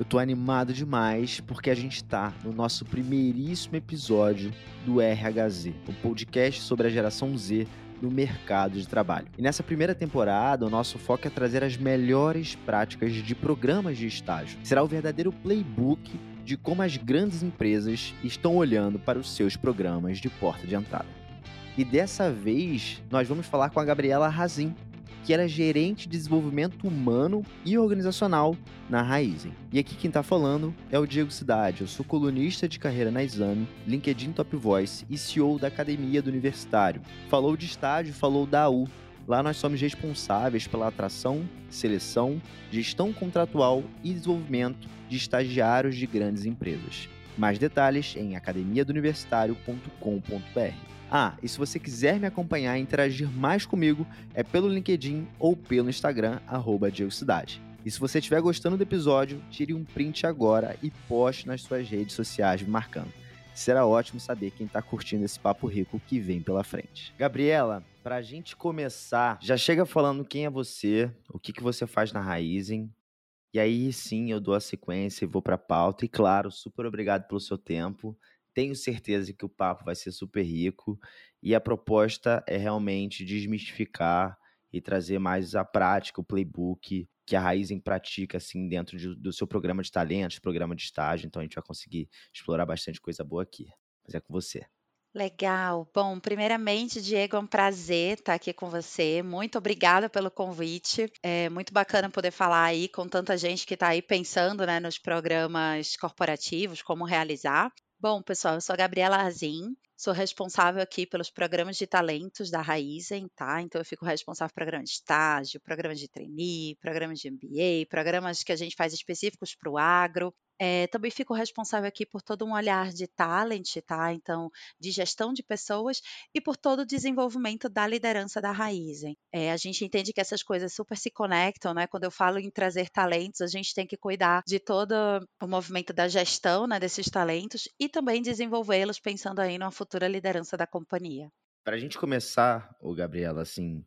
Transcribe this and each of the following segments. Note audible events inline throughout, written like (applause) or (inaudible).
Eu tô animado demais porque a gente tá no nosso primeiríssimo episódio do RHZ, o um podcast sobre a geração Z no mercado de trabalho. E nessa primeira temporada, o nosso foco é trazer as melhores práticas de programas de estágio. Será o verdadeiro playbook de como as grandes empresas estão olhando para os seus programas de porta de entrada. E dessa vez, nós vamos falar com a Gabriela Razin, que era gerente de desenvolvimento humano e organizacional na Raizen. E aqui quem está falando é o Diego Cidade. Eu sou colunista de carreira na Exame, LinkedIn Top Voice e CEO da Academia do Universitário. Falou de estágio, falou da U. Lá nós somos responsáveis pela atração, seleção, gestão contratual e desenvolvimento de estagiários de grandes empresas. Mais detalhes em academiadouniversitario.com.br. Ah, e se você quiser me acompanhar e interagir mais comigo, é pelo LinkedIn ou pelo Instagram, arroba Cidade. E se você estiver gostando do episódio, tire um print agora e poste nas suas redes sociais me marcando. Será ótimo saber quem está curtindo esse papo rico que vem pela frente. Gabriela, para a gente começar, já chega falando quem é você, o que, que você faz na Raizen, e aí sim eu dou a sequência e vou para a pauta. E claro, super obrigado pelo seu tempo. Tenho certeza que o papo vai ser super rico e a proposta é realmente desmistificar e trazer mais a prática, o playbook que a Raizen pratica assim dentro de, do seu programa de talentos, programa de estágio. Então a gente vai conseguir explorar bastante coisa boa aqui. Mas é com você. Legal. Bom, primeiramente, Diego, é um prazer estar aqui com você. Muito obrigada pelo convite. É muito bacana poder falar aí com tanta gente que está aí pensando né, nos programas corporativos, como realizar. Bom, pessoal, eu sou a Gabriela Azim, sou responsável aqui pelos programas de talentos da Raizen, tá? Então eu fico responsável por programa de estágio, programas de trainee, programas de MBA, programas que a gente faz específicos para o agro. É, também fico responsável aqui por todo um olhar de talent, tá? Então, de gestão de pessoas e por todo o desenvolvimento da liderança da Raizen. É, a gente entende que essas coisas super se conectam, né? Quando eu falo em trazer talentos, a gente tem que cuidar de todo o movimento da gestão né, desses talentos e também desenvolvê-los pensando aí numa futura liderança da companhia. Para a gente começar, o Gabriela, assim,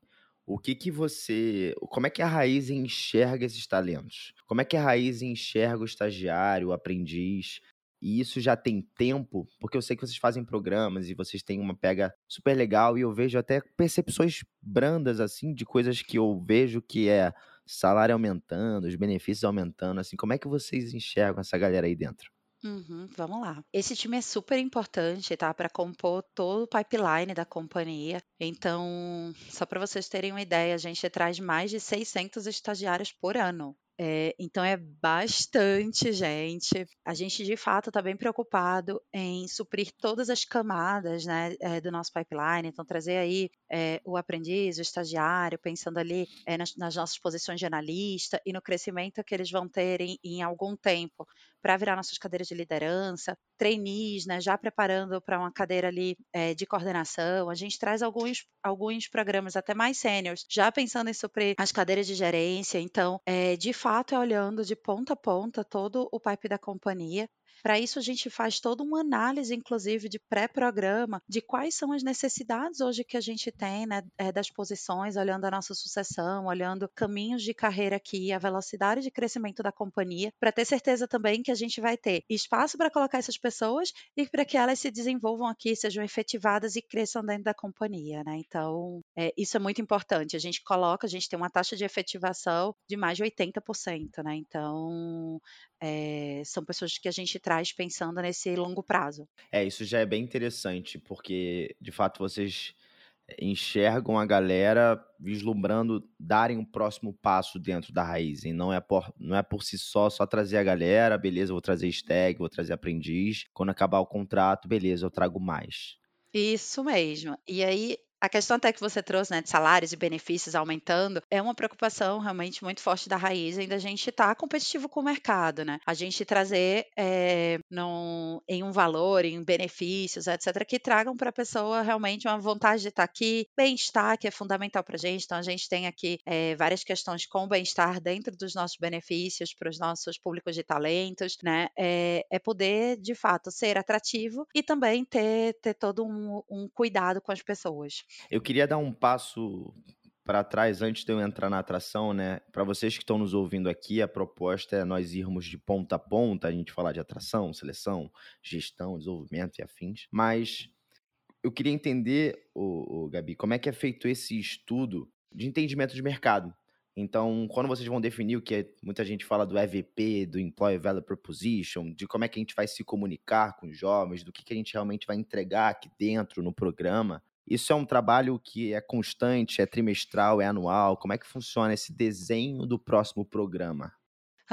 o que que você, como é que a Raiz enxerga esses talentos? Como é que a Raiz enxerga o estagiário, o aprendiz? E isso já tem tempo, porque eu sei que vocês fazem programas e vocês têm uma pega super legal e eu vejo até percepções brandas assim de coisas que eu vejo que é salário aumentando, os benefícios aumentando, assim, como é que vocês enxergam essa galera aí dentro? Uhum, vamos lá. Esse time é super importante, tá? Para compor todo o pipeline da companhia. Então, só para vocês terem uma ideia, a gente traz mais de 600 estagiários por ano. É, então é bastante gente. A gente de fato está bem preocupado em suprir todas as camadas né, é, do nosso pipeline. Então, trazer aí é, o aprendiz, o estagiário, pensando ali nas, nas, nossas posições de analista e no crescimento que eles vão ter em, em algum tempo para virar nossas cadeiras de liderança, trainees, né, já preparando para uma cadeira ali é, de coordenação. A gente traz alguns, alguns programas até mais sêniores, já pensando em suprir as cadeiras de gerência. Então, é, de fato, é olhando de ponta a ponta todo o pipe da companhia para isso, a gente faz toda uma análise, inclusive, de pré-programa, de quais são as necessidades hoje que a gente tem, né, é, das posições, olhando a nossa sucessão, olhando caminhos de carreira aqui, a velocidade de crescimento da companhia, para ter certeza também que a gente vai ter espaço para colocar essas pessoas e para que elas se desenvolvam aqui, sejam efetivadas e cresçam dentro da companhia, né? Então, é, isso é muito importante. A gente coloca, a gente tem uma taxa de efetivação de mais de 80%, né? Então, é, são pessoas que a gente traz pensando nesse longo prazo. É, isso já é bem interessante, porque de fato vocês enxergam a galera vislumbrando darem um próximo passo dentro da raiz. E não é por, não é por si só só trazer a galera, beleza, vou trazer stag, vou trazer aprendiz. Quando acabar o contrato, beleza, eu trago mais. Isso mesmo. E aí a questão até que você trouxe, né, de salários e benefícios aumentando, é uma preocupação realmente muito forte da raiz ainda a gente tá competitivo com o mercado, né? A gente trazer é, num, em um valor, em benefícios, etc., que tragam para a pessoa realmente uma vontade de estar tá aqui, bem-estar, que é fundamental para a gente. Então, a gente tem aqui é, várias questões com bem-estar dentro dos nossos benefícios para os nossos públicos de talentos, né? É, é, poder, de fato, ser atrativo e também ter, ter todo um, um cuidado com as pessoas. Eu queria dar um passo para trás antes de eu entrar na atração, né? Para vocês que estão nos ouvindo aqui, a proposta é nós irmos de ponta a ponta, a gente falar de atração, seleção, gestão, desenvolvimento e afins. Mas eu queria entender, o, Gabi, como é que é feito esse estudo de entendimento de mercado. Então, quando vocês vão definir o que é, muita gente fala do EVP, do Employee Value Proposition, de como é que a gente vai se comunicar com os jovens, do que, que a gente realmente vai entregar aqui dentro no programa, isso é um trabalho que é constante, é trimestral, é anual? Como é que funciona esse desenho do próximo programa?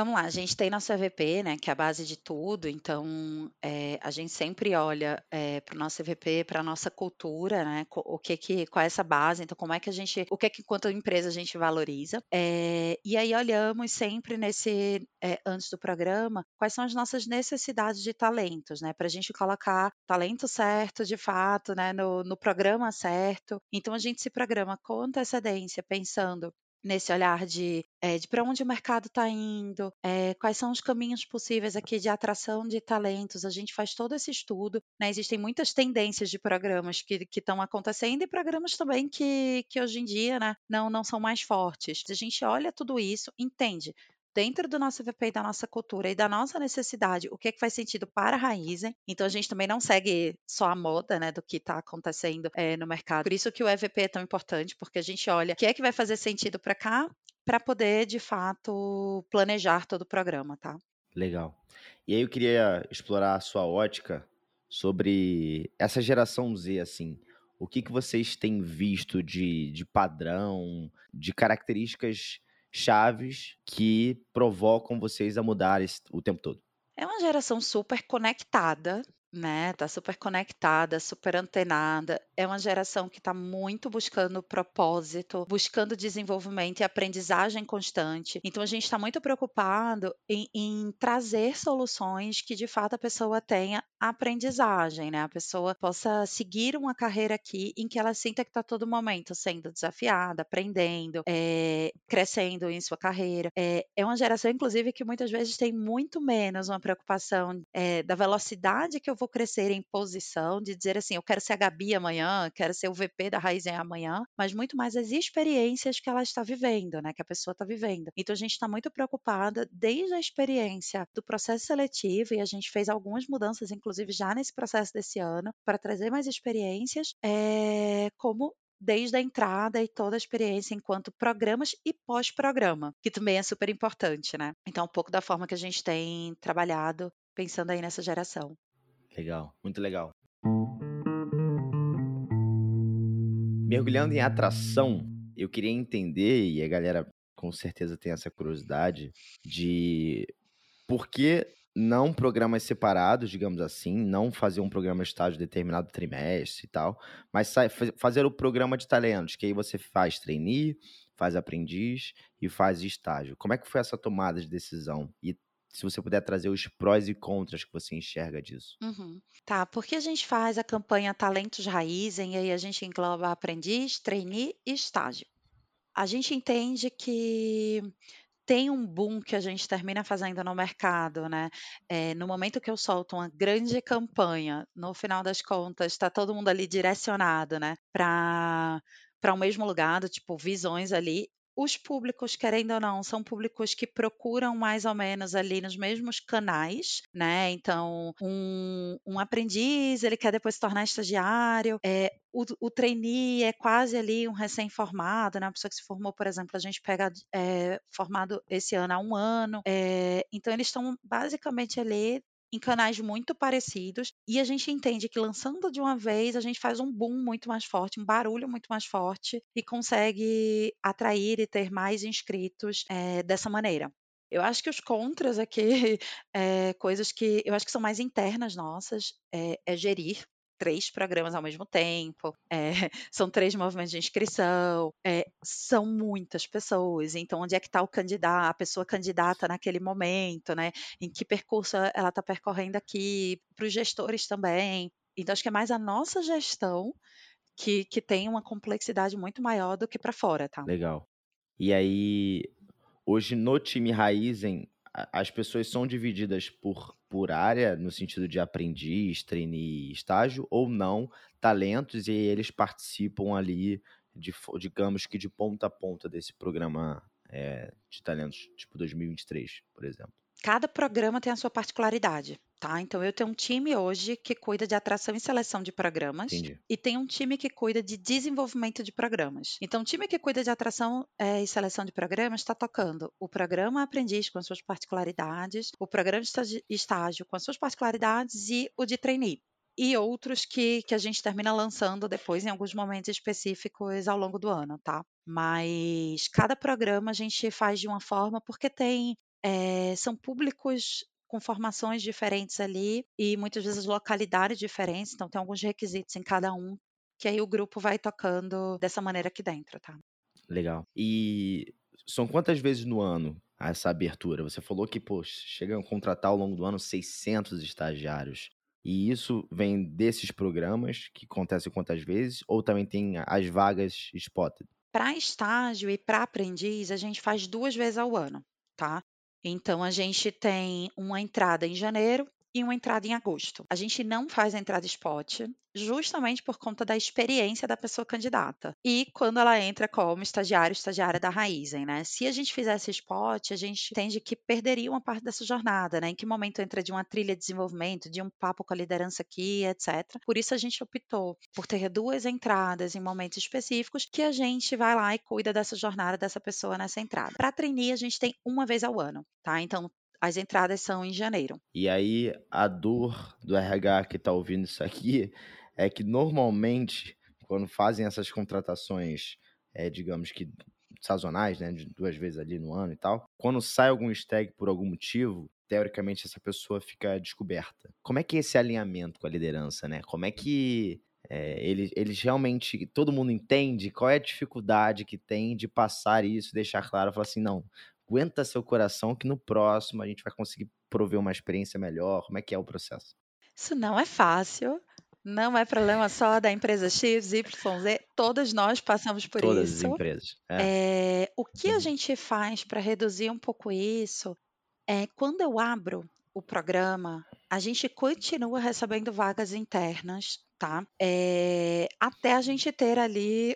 Vamos lá, a gente tem nosso EVP, né, que é a base de tudo, então eh, a gente sempre olha eh, para o nosso EVP, para a nossa cultura, né, o que que, qual é essa base, então como é que a gente, o que que enquanto empresa a gente valoriza, eh, e aí olhamos sempre nesse, antes do programa, quais são as nossas necessidades de talentos, né, para a gente colocar talento certo, de fato, né, no, no programa certo, então a gente se programa com antecedência, pensando nesse olhar de, é, de para onde o mercado está indo, é, quais são os caminhos possíveis aqui de atração de talentos. A gente faz todo esse estudo. Né? Existem muitas tendências de programas que estão acontecendo e programas também que, que hoje em dia né, não, não são mais fortes. A gente olha tudo isso, entende dentro do nosso VP e da nossa cultura e da nossa necessidade, o que, é que faz sentido para a Raizen. Então, a gente também não segue só a moda né, do que está acontecendo é, no mercado. Por isso que o EVP é tão importante, porque a gente olha o que é que vai fazer sentido para cá, para poder, de fato, planejar todo o programa, tá? Legal. E aí eu queria explorar a sua ótica sobre essa geração Z, assim. O que, que vocês têm visto de, de padrão, de características chaves que provocam vocês a mudar o tempo todo? É uma geração super conectada, né, tá super conectada, super antenada. É uma geração que está muito buscando propósito, buscando desenvolvimento e aprendizagem constante. Então a gente está muito preocupado em, em trazer soluções que de fato a pessoa tenha aprendizagem, né? A pessoa possa seguir uma carreira aqui em que ela sinta que está todo momento sendo desafiada, aprendendo, é, crescendo em sua carreira. É, é uma geração, inclusive, que muitas vezes tem muito menos uma preocupação é, da velocidade que eu vou crescer em posição, de dizer assim, eu quero ser a Gabi amanhã, quero ser o VP da Raizen amanhã, mas muito mais as experiências que ela está vivendo, né? Que a pessoa está vivendo. Então a gente está muito preocupada desde a experiência do processo seletivo e a gente fez algumas mudanças, inclusive já nesse processo desse ano, para trazer mais experiências, é, como desde a entrada e toda a experiência enquanto programas e pós-programa, que também é super importante, né? Então, um pouco da forma que a gente tem trabalhado pensando aí nessa geração. Legal, muito legal. Mergulhando em atração, eu queria entender, e a galera com certeza tem essa curiosidade, de por que não programas separados, digamos assim, não fazer um programa estágio determinado trimestre e tal, mas fazer o programa de talentos, que aí você faz trainee, faz aprendiz e faz estágio. Como é que foi essa tomada de decisão? E se você puder trazer os prós e contras que você enxerga disso. Uhum. Tá, porque a gente faz a campanha Talentos Raizen e aí a gente engloba aprendiz, trainee e estágio. A gente entende que tem um boom que a gente termina fazendo no mercado, né? É, no momento que eu solto uma grande campanha, no final das contas, está todo mundo ali direcionado, né? Para para o mesmo lugar, tipo, visões ali, os públicos, querendo ou não, são públicos que procuram mais ou menos ali nos mesmos canais, né? Então, um, um aprendiz, ele quer depois se tornar estagiário, é, o, o trainee é quase ali um recém-formado, né? Uma pessoa que se formou, por exemplo, a gente pega é, formado esse ano há um ano. É, então, eles estão basicamente ali em canais muito parecidos e a gente entende que lançando de uma vez a gente faz um boom muito mais forte, um barulho muito mais forte e consegue atrair e ter mais inscritos é, dessa maneira. Eu acho que os contras aqui, é, (laughs) coisas que eu acho que são mais internas nossas, é, é gerir três programas ao mesmo tempo, é, (laughs) são três movimentos de inscrição, é, são muitas pessoas. Então, onde é que está o candidato, a pessoa candidata naquele momento, né? Em que percurso ela está percorrendo aqui, para os gestores também. Então, acho que é mais a nossa gestão que, que tem uma complexidade muito maior do que para fora, tá? Legal. E aí, hoje no time Raizen, as pessoas são divididas por, por área, no sentido de aprendiz, trainee, estágio, ou não, talentos, e eles participam ali de, digamos que de ponta a ponta desse programa é, de talentos, tipo 2023, por exemplo? Cada programa tem a sua particularidade, tá? Então eu tenho um time hoje que cuida de atração e seleção de programas Entendi. e tem um time que cuida de desenvolvimento de programas. Então o time que cuida de atração eh, e seleção de programas está tocando o programa aprendiz com as suas particularidades, o programa de estágio com as suas particularidades e o de trainee e outros que, que a gente termina lançando depois em alguns momentos específicos ao longo do ano, tá? Mas cada programa a gente faz de uma forma porque tem é, são públicos com formações diferentes ali e muitas vezes localidades diferentes, então tem alguns requisitos em cada um, que aí o grupo vai tocando dessa maneira aqui dentro, tá? Legal. E são quantas vezes no ano essa abertura? Você falou que, pô, chegam a contratar ao longo do ano 600 estagiários. E isso vem desses programas que acontecem quantas vezes? Ou também tem as vagas spotted? Para estágio e para aprendiz, a gente faz duas vezes ao ano, tá? Então a gente tem uma entrada em janeiro e uma entrada em agosto. A gente não faz a entrada spot, justamente por conta da experiência da pessoa candidata. E quando ela entra como estagiário, estagiária da Raizen, né? Se a gente fizesse spot, a gente entende que perderia uma parte dessa jornada, né? Em que momento entra de uma trilha de desenvolvimento, de um papo com a liderança aqui, etc. Por isso a gente optou por ter duas entradas em momentos específicos que a gente vai lá e cuida dessa jornada dessa pessoa nessa entrada. Para trainee, a gente tem uma vez ao ano, tá? Então, as entradas são em janeiro. E aí, a dor do RH que está ouvindo isso aqui é que normalmente, quando fazem essas contratações, é, digamos que sazonais, né, de duas vezes ali no ano e tal, quando sai algum stag por algum motivo, teoricamente essa pessoa fica descoberta. Como é que é esse alinhamento com a liderança, né? Como é que é, eles, eles realmente, todo mundo entende qual é a dificuldade que tem de passar isso, deixar claro, falar assim, não, aguenta seu coração que no próximo a gente vai conseguir prover uma experiência melhor. Como é que é o processo? Isso não é fácil. Não é problema só da empresa X, Y, Z. Todas nós passamos por Todas isso. as empresas. É. É, o que a uhum. gente faz para reduzir um pouco isso é quando eu abro o programa, a gente continua recebendo vagas internas, tá? É, até a gente ter ali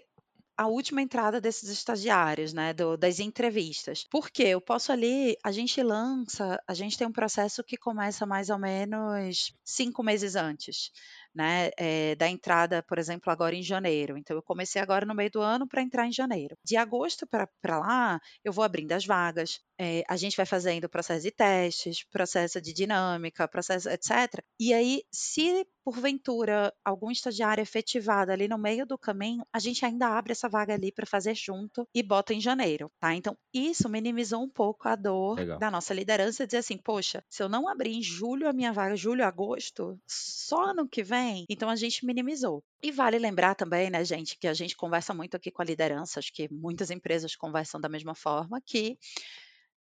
a última entrada desses estagiários, né, do, das entrevistas. Porque eu posso ali, a gente lança, a gente tem um processo que começa mais ou menos cinco meses antes né, é, da entrada, por exemplo, agora em janeiro. Então, eu comecei agora no meio do ano para entrar em janeiro. De agosto para lá, eu vou abrindo as vagas, é, a gente vai fazendo processo de testes, processo de dinâmica, processo, etc. E aí, se porventura algum estagiário efetivado ali no meio do caminho, a gente ainda abre essa vaga ali para fazer junto e bota em janeiro, tá? Então, isso minimizou um pouco a dor Legal. da nossa liderança, dizer assim, poxa, se eu não abrir em julho a minha vaga, julho, agosto, só ano que vem também. Então a gente minimizou. E vale lembrar também, né, gente, que a gente conversa muito aqui com a liderança, acho que muitas empresas conversam da mesma forma, que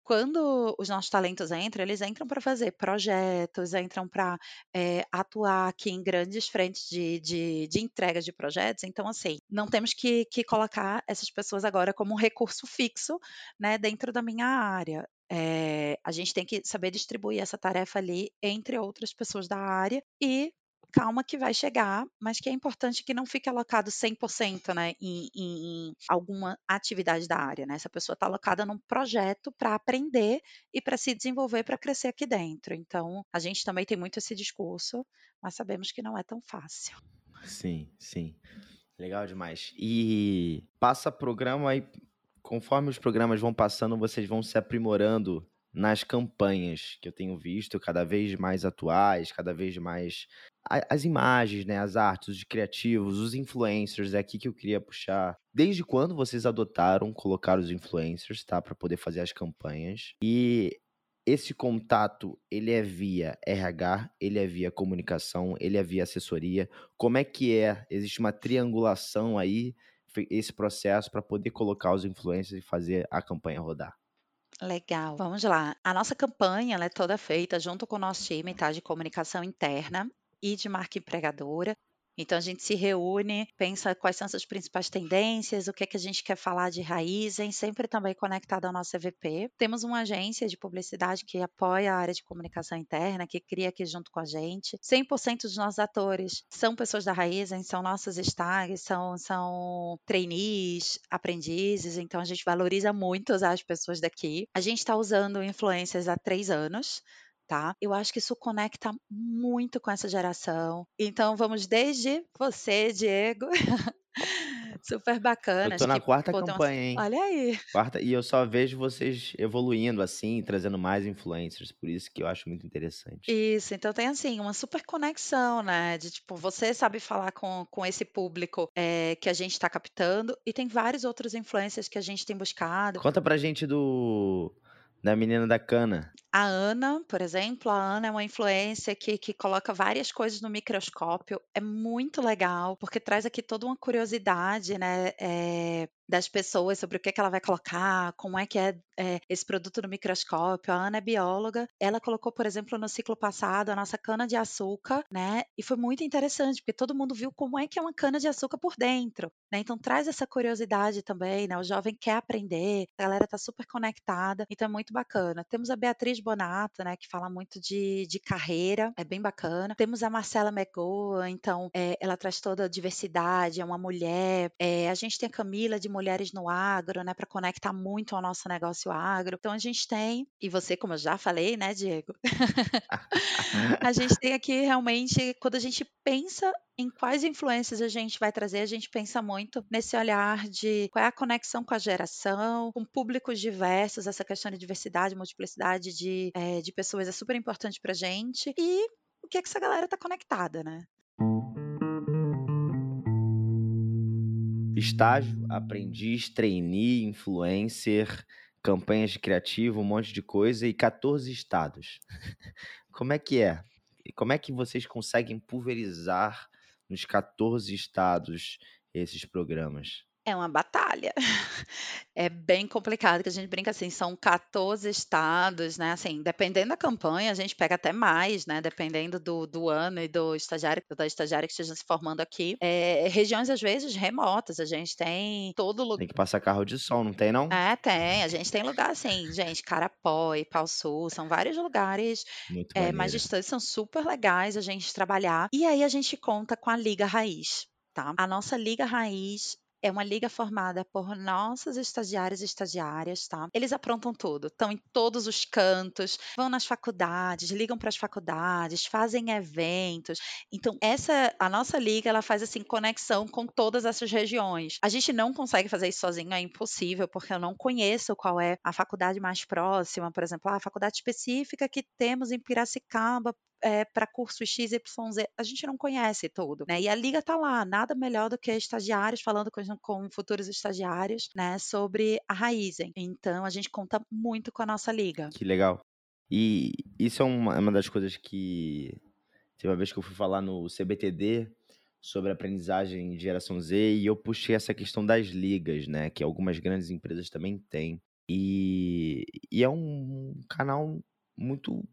quando os nossos talentos entram, eles entram para fazer projetos, entram para é, atuar aqui em grandes frentes de, de, de entrega de projetos. Então, assim, não temos que, que colocar essas pessoas agora como um recurso fixo né, dentro da minha área. É, a gente tem que saber distribuir essa tarefa ali entre outras pessoas da área e calma que vai chegar, mas que é importante que não fique alocado 100% né, em, em, alguma atividade da área. Né? Essa pessoa está alocada num projeto para aprender e para se desenvolver, para crescer aqui dentro. Então, a gente também tem muito esse discurso, mas sabemos que não é tão fácil. Sim, sim. Legal demais. E passa programa e conforme os programas vão passando, vocês vão se aprimorando nas campanhas que eu tenho visto cada vez mais atuais, cada vez mais as imagens, né, as artes, os criativos, os influencers, é aqui que eu queria puxar. Desde quando vocês adotaram colocar os influencers, tá, para poder fazer as campanhas? E esse contato, ele é via RH, ele é via comunicação, ele é via assessoria. Como é que é? Existe uma triangulação aí esse processo para poder colocar os influencers e fazer a campanha rodar? Legal, vamos lá. A nossa campanha é toda feita junto com o nosso time tá, de comunicação interna e de marca empregadora. Então a gente se reúne, pensa quais são as principais tendências, o que é que a gente quer falar de Raizen, sempre também conectado ao nosso EVP. Temos uma agência de publicidade que apoia a área de comunicação interna, que cria aqui junto com a gente. 100% dos nossos atores são pessoas da Raizen, são nossos stags, são, são trainees, aprendizes, então a gente valoriza muito as pessoas daqui. A gente está usando influências há três anos tá? Eu acho que isso conecta muito com essa geração. Então vamos desde você, Diego. (laughs) Super bacana. Eu tô na que, quarta pô, campanha, hein? Olha aí. Quarta, e eu só vejo vocês evoluindo assim, trazendo mais influencers, por isso que eu acho muito interessante. Isso, então tem assim, uma super conexão, né? De tipo, você sabe falar com, com esse público é, que a gente está captando, e tem vários outros influencers que a gente tem buscado. Conta pra gente do da menina da cana. A Ana, por exemplo, a Ana é uma influência que, que coloca várias coisas no microscópio. É muito legal, porque traz aqui toda uma curiosidade, né? É, das pessoas sobre o que, é que ela vai colocar, como é que é, é, esse produto no microscópio. A Ana é bióloga, ela colocou, por exemplo, no ciclo passado a nossa cana de açúcar, né? E foi muito interessante, porque todo mundo viu como é que é uma cana de açúcar por dentro, né? Então traz essa curiosidade também, né? O jovem quer aprender, a galera tá super conectada, então é muito bacana. Temos a Beatriz Bonato, né? Que fala muito de, de carreira, é bem bacana. Temos a Marcela Megoa, então é, ela traz toda a diversidade, é uma mulher. É, a gente tem a Camila de mulheres no agro, né, para conectar muito ao nosso negócio agro. Então a gente tem, e você, como eu já falei, né, Diego? (laughs) a gente tem aqui realmente, quando a gente pensa em quais influências a gente vai trazer, a gente pensa muito nesse olhar de qual é a conexão com a geração, com públicos diversos, essa questão de diversidade, multiplicidade de, é, de pessoas é super importante para gente. E o que, é que essa galera está conectada, né? Estágio, aprendiz, trainee, influencer, campanhas de criativo, um monte de coisa e 14 estados. (laughs) Como é que é? Como é que vocês conseguem pulverizar nos 14 estados esses programas? É uma batalha. (laughs) É bem complicado, que a gente brinca assim, são 14 estados, né? Assim, dependendo da campanha, a gente pega até mais, né? Dependendo do, do ano e do estagiário, da estagiária que esteja se formando aqui. É, regiões, às vezes, remotas. A gente tem todo lugar. Tem que passar carro de som, não tem, não? É, tem. A gente tem lugar assim, gente, Carapó e Pau Sul, são vários lugares é, mais distantes, são super legais a gente trabalhar. E aí a gente conta com a Liga Raiz. Tá? A nossa Liga Raiz é uma liga formada por nossos estagiários e estagiárias, tá? Eles aprontam tudo, estão em todos os cantos, vão nas faculdades, ligam para as faculdades, fazem eventos. Então, essa a nossa liga, ela faz assim conexão com todas essas regiões. A gente não consegue fazer isso sozinho, é impossível, porque eu não conheço qual é a faculdade mais próxima, por exemplo, a faculdade específica que temos em Piracicaba é, para curso XYZ, a gente não conhece tudo, né? E a liga tá lá, nada melhor do que estagiários falando com, com futuros estagiários, né, sobre a Raizen. Então a gente conta muito com a nossa liga. Que legal. E isso é uma, é uma das coisas que teve uma vez que eu fui falar no CBTD sobre aprendizagem de geração Z e eu puxei essa questão das ligas, né, que algumas grandes empresas também têm. E, e é um canal muito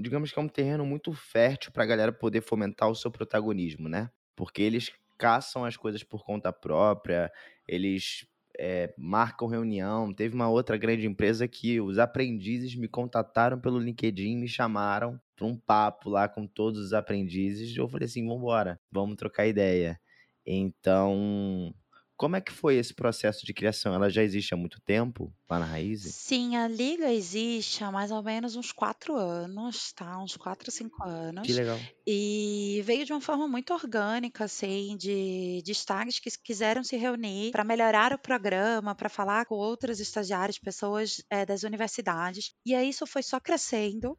digamos que é um terreno muito fértil para a galera poder fomentar o seu protagonismo, né? Porque eles caçam as coisas por conta própria, eles é, marcam reunião. Teve uma outra grande empresa que os aprendizes me contataram pelo LinkedIn, me chamaram para um papo lá com todos os aprendizes. Eu falei assim: vamos embora, vamos trocar ideia. Então, como é que foi esse processo de criação? Ela já existe há muito tempo lá na Raiz? Sim, a liga existe há mais ou menos uns quatro anos, tá? Uns quatro, cinco anos. Que legal. E veio de uma forma muito orgânica, assim, de destaques que quiseram se reunir para melhorar o programa, para falar com outros estagiários, pessoas é, das universidades. E aí isso foi só crescendo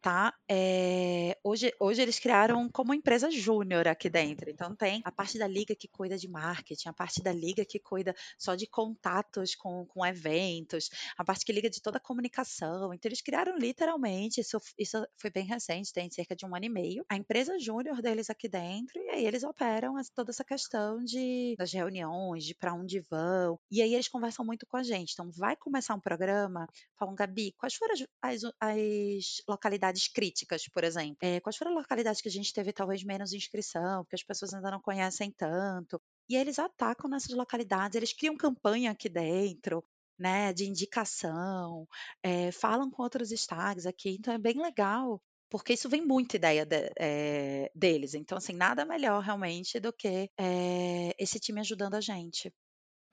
tá? É, hoje, hoje eles criaram como empresa júnior aqui dentro. Então tem a parte da liga que cuida de marketing, a parte da liga que cuida só de contatos com, com eventos, a parte que liga de toda a comunicação. Então eles criaram literalmente, isso, isso foi bem recente, tem cerca de um ano e meio, a empresa júnior deles aqui dentro, e aí eles operam toda essa questão de das reuniões, de para onde vão. E aí eles conversam muito com a gente. Então vai começar um programa, falam, Gabi, quais foram as, as, as localidades localidades críticas, por exemplo. É, quais foram localidades que a gente teve talvez menos inscrição, porque as pessoas ainda não conhecem tanto. E eles atacam nessas localidades, eles criam campanha aqui dentro, né, de indicação, é, falam com outros estados aqui, então é bem legal porque isso vem muito ideia de, é, deles. Então, assim, nada melhor realmente do que é, esse time ajudando a gente.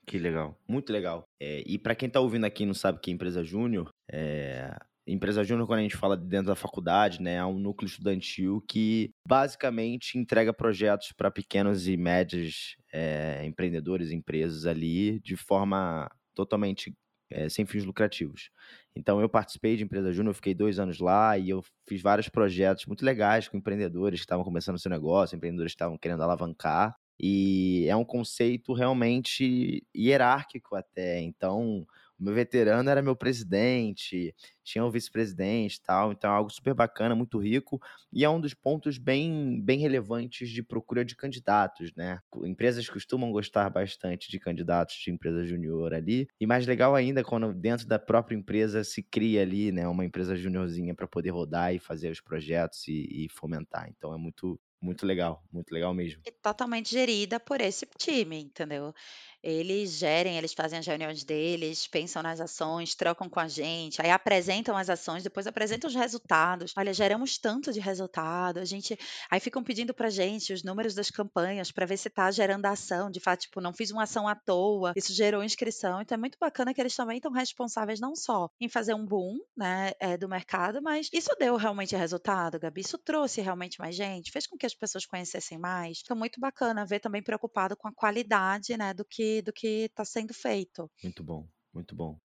Que legal, muito legal. É, e para quem está ouvindo aqui e não sabe que é empresa júnior, é, empresa júnior, quando a gente fala de dentro da faculdade, né, é um núcleo estudantil que basicamente entrega projetos para pequenos e médios é, empreendedores, empresas ali, de forma totalmente é, sem fins lucrativos. Então eu participei de empresa júnior, fiquei dois anos lá e eu fiz vários projetos muito legais com empreendedores que estavam começando seu negócio, empreendedores que estavam querendo alavancar. E é um conceito realmente hierárquico até. Então, meu veterano era meu presidente, tinha o vice-presidente e tal, então é algo super bacana, muito rico, e é um dos pontos bem, bem relevantes de procura de candidatos, né? Empresas costumam gostar bastante de candidatos de empresa júnior ali, e mais legal ainda quando dentro da própria empresa se cria ali, né, uma empresa júniorzinha para poder rodar e fazer os projetos e, e fomentar. Então é muito, muito legal, muito legal mesmo. E totalmente gerida por esse time, entendeu? Eles gerem, eles fazem as reuniões deles, pensam nas ações, trocam com a gente, aí apresentam as ações, depois apresentam os resultados. Olha, geramos tanto de resultado, a gente aí ficam pedindo pra gente os números das campanhas para ver se tá gerando ação, de fato, tipo, não fiz uma ação à toa, isso gerou inscrição. Então é muito bacana que eles também estão responsáveis não só em fazer um boom, né, é, do mercado, mas isso deu realmente resultado, Gabi. Isso trouxe realmente mais gente, fez com que as pessoas conhecessem mais. Então muito bacana ver também preocupado com a qualidade, né, do que do que está sendo feito. Muito bom, muito bom.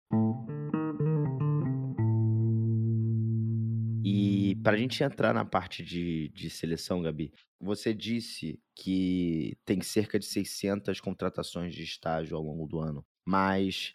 E para a gente entrar na parte de, de seleção, Gabi, você disse que tem cerca de 600 contratações de estágio ao longo do ano, mas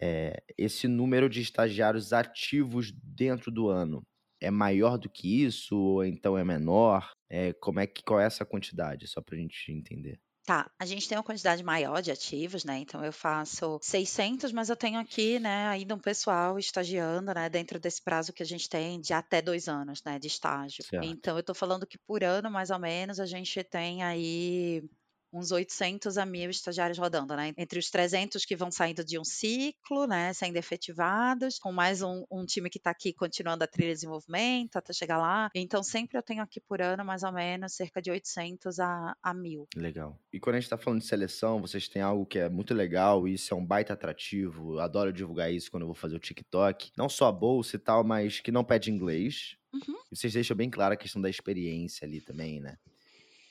é, esse número de estagiários ativos dentro do ano é maior do que isso ou então é menor? É, como é que qual é essa quantidade, só para a gente entender? Tá, a gente tem uma quantidade maior de ativos, né, então eu faço 600, mas eu tenho aqui, né, ainda um pessoal estagiando, né, dentro desse prazo que a gente tem de até dois anos, né, de estágio. Certo. Então eu tô falando que por ano, mais ou menos, a gente tem aí uns 800 a 1.000 estagiários rodando, né? Entre os 300 que vão saindo de um ciclo, né, sendo efetivados, com mais um, um time que está aqui continuando a trilha de desenvolvimento até chegar lá. Então, sempre eu tenho aqui por ano, mais ou menos, cerca de 800 a, a 1.000. Legal. E quando a gente está falando de seleção, vocês têm algo que é muito legal, e isso é um baita atrativo. Adoro divulgar isso quando eu vou fazer o TikTok. Não só a bolsa e tal, mas que não pede inglês. Uhum. Vocês deixam bem claro a questão da experiência ali também, né?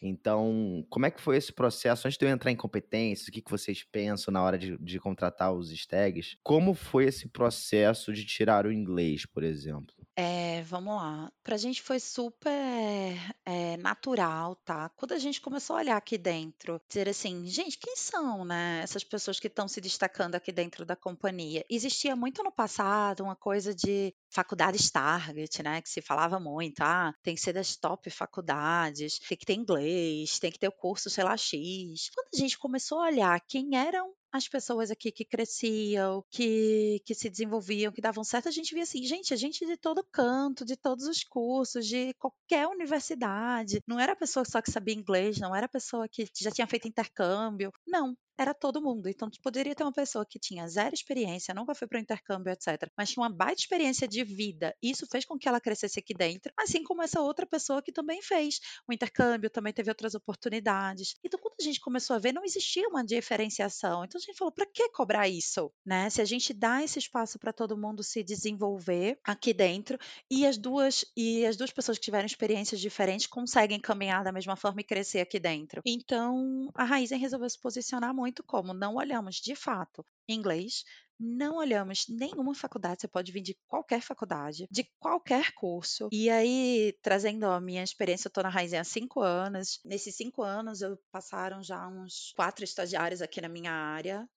Então, como é que foi esse processo? Antes de eu entrar em competências, o que, que vocês pensam na hora de, de contratar os stags? Como foi esse processo de tirar o inglês, por exemplo? É, vamos lá. Pra gente foi super é, natural, tá? Quando a gente começou a olhar aqui dentro, dizer assim, gente, quem são, né? Essas pessoas que estão se destacando aqui dentro da companhia. Existia muito no passado uma coisa de faculdades target, né? Que se falava muito, ah, tem que ser das top faculdades, tem que ter inglês, tem que ter o curso, sei lá, X. Quando a gente começou a olhar quem eram as pessoas aqui que cresciam, que, que se desenvolviam, que davam certo, a gente via assim, gente, a gente de todo canto, de todos os cursos, de qualquer universidade. Não era a pessoa só que sabia inglês, não era a pessoa que já tinha feito intercâmbio. Não, era todo mundo. Então, tu poderia ter uma pessoa que tinha zero experiência, nunca foi para o intercâmbio, etc., mas tinha uma baita experiência de vida. Isso fez com que ela crescesse aqui dentro, assim como essa outra pessoa que também fez o intercâmbio, também teve outras oportunidades. Então, quando a gente começou a ver, não existia uma diferenciação. Então, a gente falou, para que cobrar isso? Né? Se a gente dá esse espaço para todo mundo se desenvolver aqui dentro e as duas e as duas pessoas que tiveram experiências diferentes conseguem caminhar da mesma forma e crescer aqui dentro. Então, a Raizen resolveu se posicionar muito muito como não olhamos de fato inglês, não olhamos nenhuma faculdade, você pode vir de qualquer faculdade, de qualquer curso. E aí, trazendo a minha experiência, eu estou na Raizen há cinco anos. Nesses cinco anos, eu passaram já uns quatro estagiários aqui na minha área,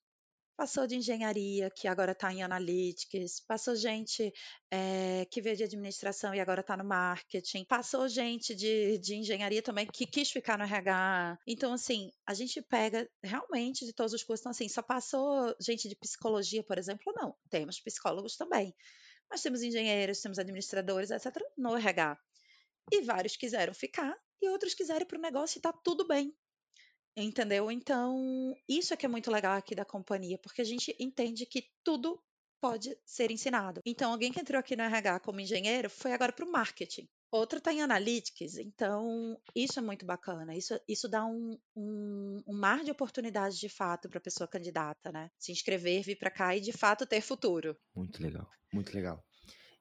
Passou de engenharia, que agora está em analytics, passou gente é, que veio de administração e agora está no marketing, passou gente de, de engenharia também que quis ficar no RH. Então, assim, a gente pega realmente de todos os cursos. Então, assim, só passou gente de psicologia, por exemplo? Não, temos psicólogos também mas temos engenheiros, temos administradores, etc., no RH. E vários quiseram ficar e outros quiseram ir para o negócio e está tudo bem. Entendeu? Então, isso é que é muito legal aqui da companhia, porque a gente entende que tudo pode ser ensinado. Então, alguém que entrou aqui no RH como engenheiro foi agora para o marketing. Outro está em analytics, então isso é muito bacana. Isso, isso dá um, um, um mar de oportunidades de fato para a pessoa candidata, né? Se inscrever, vir para cá e de fato ter futuro. Muito legal, muito legal.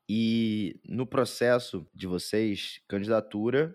E no processo de vocês, candidatura,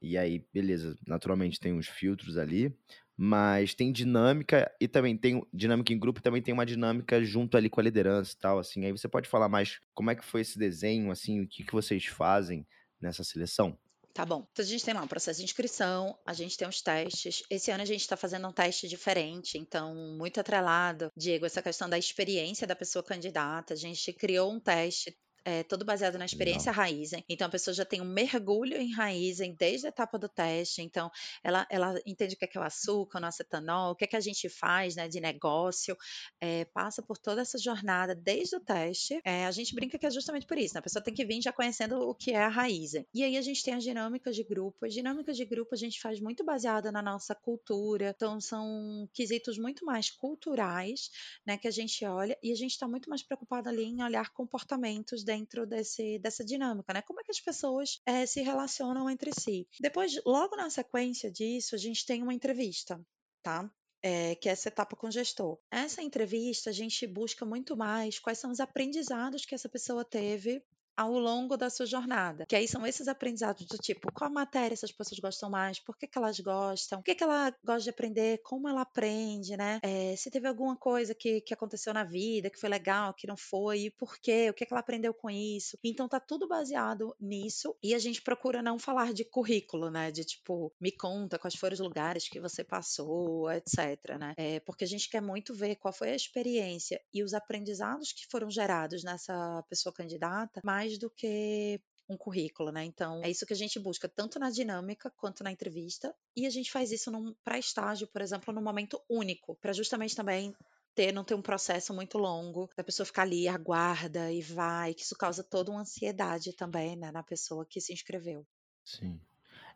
e aí, beleza, naturalmente tem uns filtros ali, mas tem dinâmica e também tem dinâmica em grupo e também tem uma dinâmica junto ali com a liderança e tal, assim. Aí você pode falar mais como é que foi esse desenho, assim, o que, que vocês fazem nessa seleção? Tá bom. Então a gente tem lá um processo de inscrição, a gente tem os testes. Esse ano a gente está fazendo um teste diferente, então muito atrelado, Diego, essa questão da experiência da pessoa candidata. A gente criou um teste é, todo baseado na experiência Legal. Raizen. Então a pessoa já tem um mergulho em Raizen desde a etapa do teste. Então ela, ela entende o que é, que é o açúcar, o acetanol, o que é que a gente faz né, de negócio, é, passa por toda essa jornada desde o teste. É, a gente brinca que é justamente por isso, né? A pessoa tem que vir já conhecendo o que é a Raizen. E aí a gente tem as dinâmicas de grupo. As dinâmicas de grupo a gente faz muito baseada na nossa cultura. Então são quesitos muito mais culturais, né? Que a gente olha e a gente está muito mais preocupado ali em olhar comportamentos dentro dentro desse, dessa dinâmica, né? Como é que as pessoas é, se relacionam entre si. Depois, logo na sequência disso, a gente tem uma entrevista, tá? É, que é essa etapa com o gestor. Essa entrevista, a gente busca muito mais quais são os aprendizados que essa pessoa teve ao longo da sua jornada. Que aí são esses aprendizados do tipo, qual matéria essas pessoas gostam mais, por que, que elas gostam, o que, que ela gosta de aprender, como ela aprende, né? É, se teve alguma coisa que, que aconteceu na vida, que foi legal, que não foi, e por quê, o que, que ela aprendeu com isso. Então tá tudo baseado nisso e a gente procura não falar de currículo, né? De tipo, me conta quais foram os lugares que você passou, etc, né? É, porque a gente quer muito ver qual foi a experiência e os aprendizados que foram gerados nessa pessoa candidata, mas mais do que um currículo, né? Então, é isso que a gente busca, tanto na dinâmica quanto na entrevista. E a gente faz isso para estágio, por exemplo, num momento único, para justamente também ter, não ter um processo muito longo, da pessoa ficar ali, aguarda e vai, que isso causa toda uma ansiedade também, né, na pessoa que se inscreveu. Sim.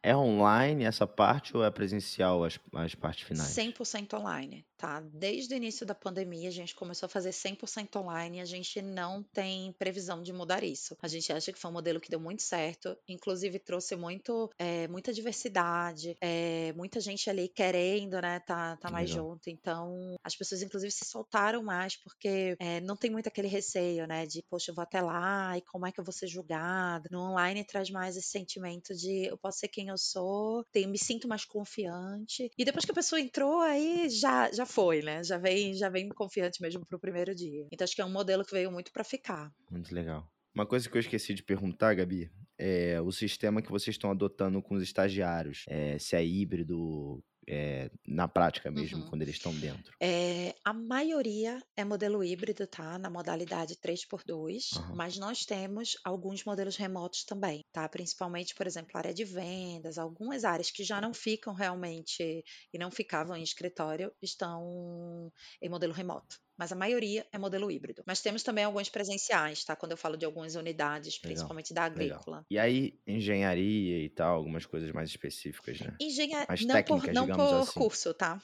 É online essa parte ou é presencial as, as partes finais? 100% online tá? Desde o início da pandemia, a gente começou a fazer 100% online e a gente não tem previsão de mudar isso. A gente acha que foi um modelo que deu muito certo, inclusive trouxe muito, é, muita diversidade, é, muita gente ali querendo, né, tá, tá mais Legal. junto. Então, as pessoas, inclusive, se soltaram mais porque é, não tem muito aquele receio, né, de, poxa, eu vou até lá e como é que eu vou ser julgado. No online traz mais esse sentimento de eu posso ser quem eu sou, tenho, me sinto mais confiante. E depois que a pessoa entrou, aí já, já foi, né? Já vem, já vem confiante mesmo pro primeiro dia. Então acho que é um modelo que veio muito para ficar. Muito legal. Uma coisa que eu esqueci de perguntar, Gabi, é o sistema que vocês estão adotando com os estagiários. É, se é híbrido, é, na prática mesmo, uhum. quando eles estão dentro? É, a maioria é modelo híbrido, tá? Na modalidade 3x2, uhum. mas nós temos alguns modelos remotos também, tá? Principalmente, por exemplo, área de vendas, algumas áreas que já não ficam realmente e não ficavam em escritório estão em modelo remoto mas a maioria é modelo híbrido. Mas temos também alguns presenciais, tá? Quando eu falo de algumas unidades, Legal. principalmente da agrícola. Legal. E aí, engenharia e tal, algumas coisas mais específicas, né? Engenharia, não por, não por assim. curso, tá?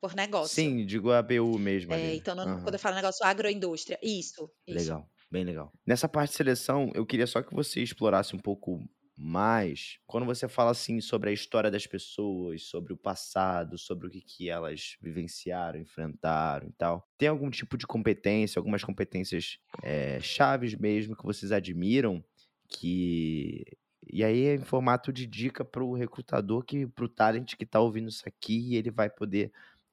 Por negócio. Sim, digo ABU mesmo. É, então, uhum. quando eu falo negócio agroindústria, isso, isso. Legal, bem legal. Nessa parte de seleção, eu queria só que você explorasse um pouco mas, quando você fala assim sobre a história das pessoas, sobre o passado, sobre o que, que elas vivenciaram, enfrentaram e tal, tem algum tipo de competência, algumas competências é, chaves mesmo que vocês admiram, que. E aí é em formato de dica para o recrutador, que, para o talent que está ouvindo isso aqui, e ele vai poder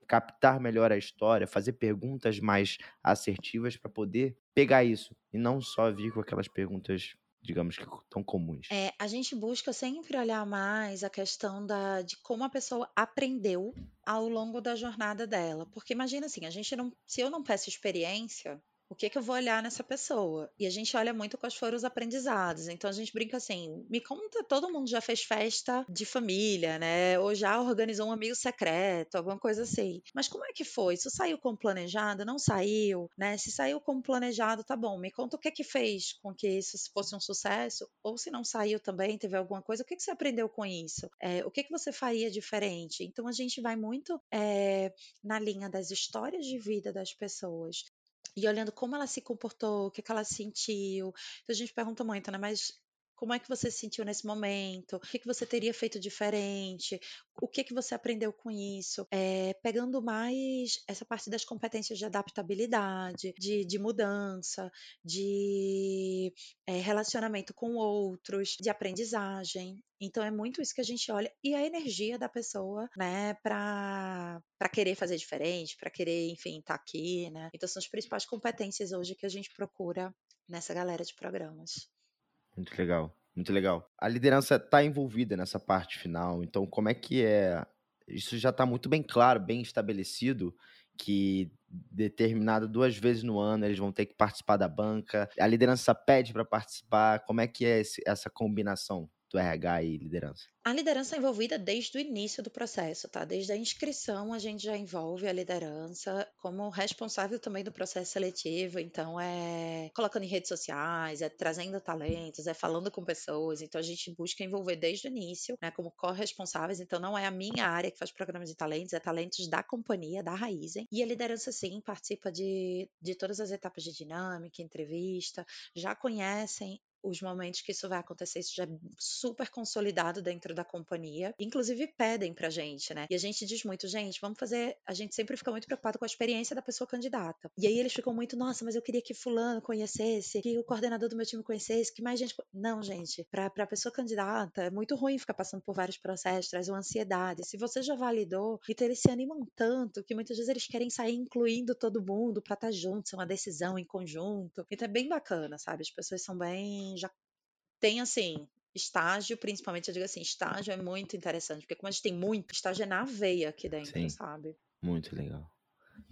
captar melhor a história, fazer perguntas mais assertivas para poder pegar isso e não só vir com aquelas perguntas digamos que tão comuns? É, a gente busca sempre olhar mais a questão da, de como a pessoa aprendeu ao longo da jornada dela. Porque imagina assim, a gente não, se eu não peço experiência, O que, que eu vou olhar nessa pessoa? E a gente olha muito quais foram os aprendizados. Então a gente brinca assim: me conta, todo mundo já fez festa de família, né? Ou já organizou um amigo secreto, alguma coisa assim. Mas como é que foi? Isso saiu como planejado? Não saiu, né? Se saiu como planejado, tá bom. Me conta o que que fez com que isso fosse um sucesso, ou se não saiu também, teve alguma coisa, o que que você aprendeu com isso? É, o que que você faria diferente? Então a gente vai muito é, na linha das histórias de vida das pessoas e olhando como ela se comportou, o que, que ela sentiu. Então a gente pergunta muito, né? Mas como é que você se sentiu nesse momento? O que, que você teria feito diferente? O que, que você aprendeu com isso? É, pegando mais essa parte das competências de adaptabilidade, de, de mudança, de é, relacionamento com outros, de aprendizagem. Então é muito isso que a gente olha e a energia da pessoa, né, para para querer fazer diferente, para querer, enfim, estar tá aqui, né? Então são as principais competências hoje que a gente procura nessa galera de programas. Muito legal, muito legal. A liderança está envolvida nessa parte final, então como é que é? Isso já está muito bem claro, bem estabelecido que determinado duas vezes no ano eles vão ter que participar da banca. A liderança pede para participar. Como é que é esse, essa combinação do RH e liderança? A liderança é envolvida desde o início do processo, tá? Desde a inscrição a gente já envolve a liderança como responsável também do processo seletivo, então é colocando em redes sociais, é trazendo talentos, é falando com pessoas, então a gente busca envolver desde o início, né, como corresponsáveis, então não é a minha área que faz programas de talentos, é talentos da companhia, da Raizen, e a liderança sim participa de, de todas as etapas de dinâmica, entrevista, já conhecem os momentos que isso vai acontecer, isso já é super consolidado dentro da companhia. Inclusive pedem pra gente, né? E a gente diz muito, gente, vamos fazer. A gente sempre fica muito preocupado com a experiência da pessoa candidata. E aí eles ficam muito, nossa, mas eu queria que fulano conhecesse, que o coordenador do meu time conhecesse, que mais gente. Não, gente, pra, pra pessoa candidata é muito ruim ficar passando por vários processos, traz uma ansiedade. Se você já validou, então eles se animam tanto que muitas vezes eles querem sair incluindo todo mundo pra estar tá junto, ser uma decisão em conjunto. Então é bem bacana, sabe? As pessoas são bem já tem assim, estágio, principalmente eu digo assim, estágio é muito interessante, porque como a gente tem muito, estágio é na veia aqui dentro, Sim, sabe? Muito legal.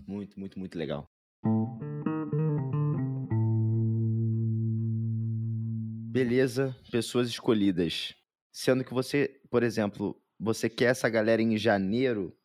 Muito, muito, muito legal. Beleza, pessoas escolhidas. Sendo que você, por exemplo, você quer essa galera em janeiro,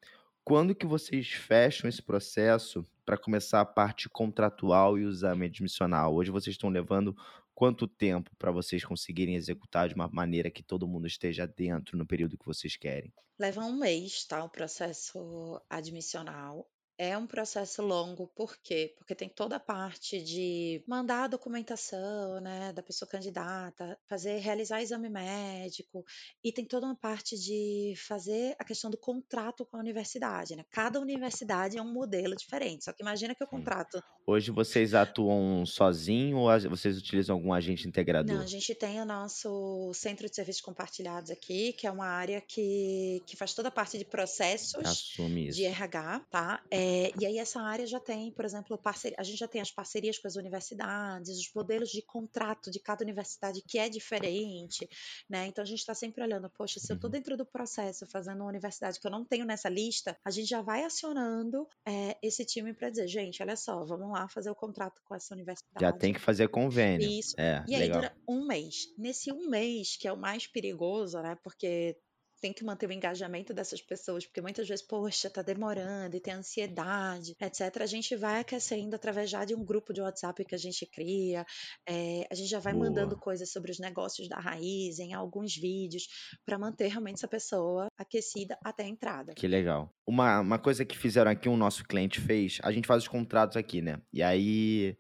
quando que vocês fecham esse processo para começar a parte contratual e o exame admissional? Hoje vocês estão levando quanto tempo para vocês conseguirem executar de uma maneira que todo mundo esteja dentro no período que vocês querem? Leva um mês, tá? O processo admissional. É um processo longo, por quê? Porque tem toda a parte de mandar a documentação, né, da pessoa candidata, fazer, realizar exame médico, e tem toda uma parte de fazer a questão do contrato com a universidade, né? Cada universidade é um modelo diferente, só que imagina que o Sim. contrato... Hoje vocês atuam sozinho ou vocês utilizam algum agente integrador? Não, a gente tem o nosso Centro de Serviços Compartilhados aqui, que é uma área que, que faz toda a parte de processos de RH, tá? É, é, e aí essa área já tem, por exemplo, a gente já tem as parcerias com as universidades, os modelos de contrato de cada universidade que é diferente, né? Então a gente está sempre olhando, poxa, se eu estou uhum. dentro do processo fazendo uma universidade que eu não tenho nessa lista, a gente já vai acionando é, esse time para dizer, gente, olha só, vamos lá fazer o contrato com essa universidade. Já tem que fazer convênio. Isso. É, e aí legal. dura um mês. Nesse um mês, que é o mais perigoso, né? Porque tem que manter o engajamento dessas pessoas, porque muitas vezes, poxa, tá demorando e tem ansiedade, etc. A gente vai aquecendo através já de um grupo de WhatsApp que a gente cria, é, a gente já vai Boa. mandando coisas sobre os negócios da raiz, em alguns vídeos, para manter realmente essa pessoa aquecida até a entrada. Que legal. Uma, uma coisa que fizeram aqui, um nosso cliente fez, a gente faz os contratos aqui, né? E aí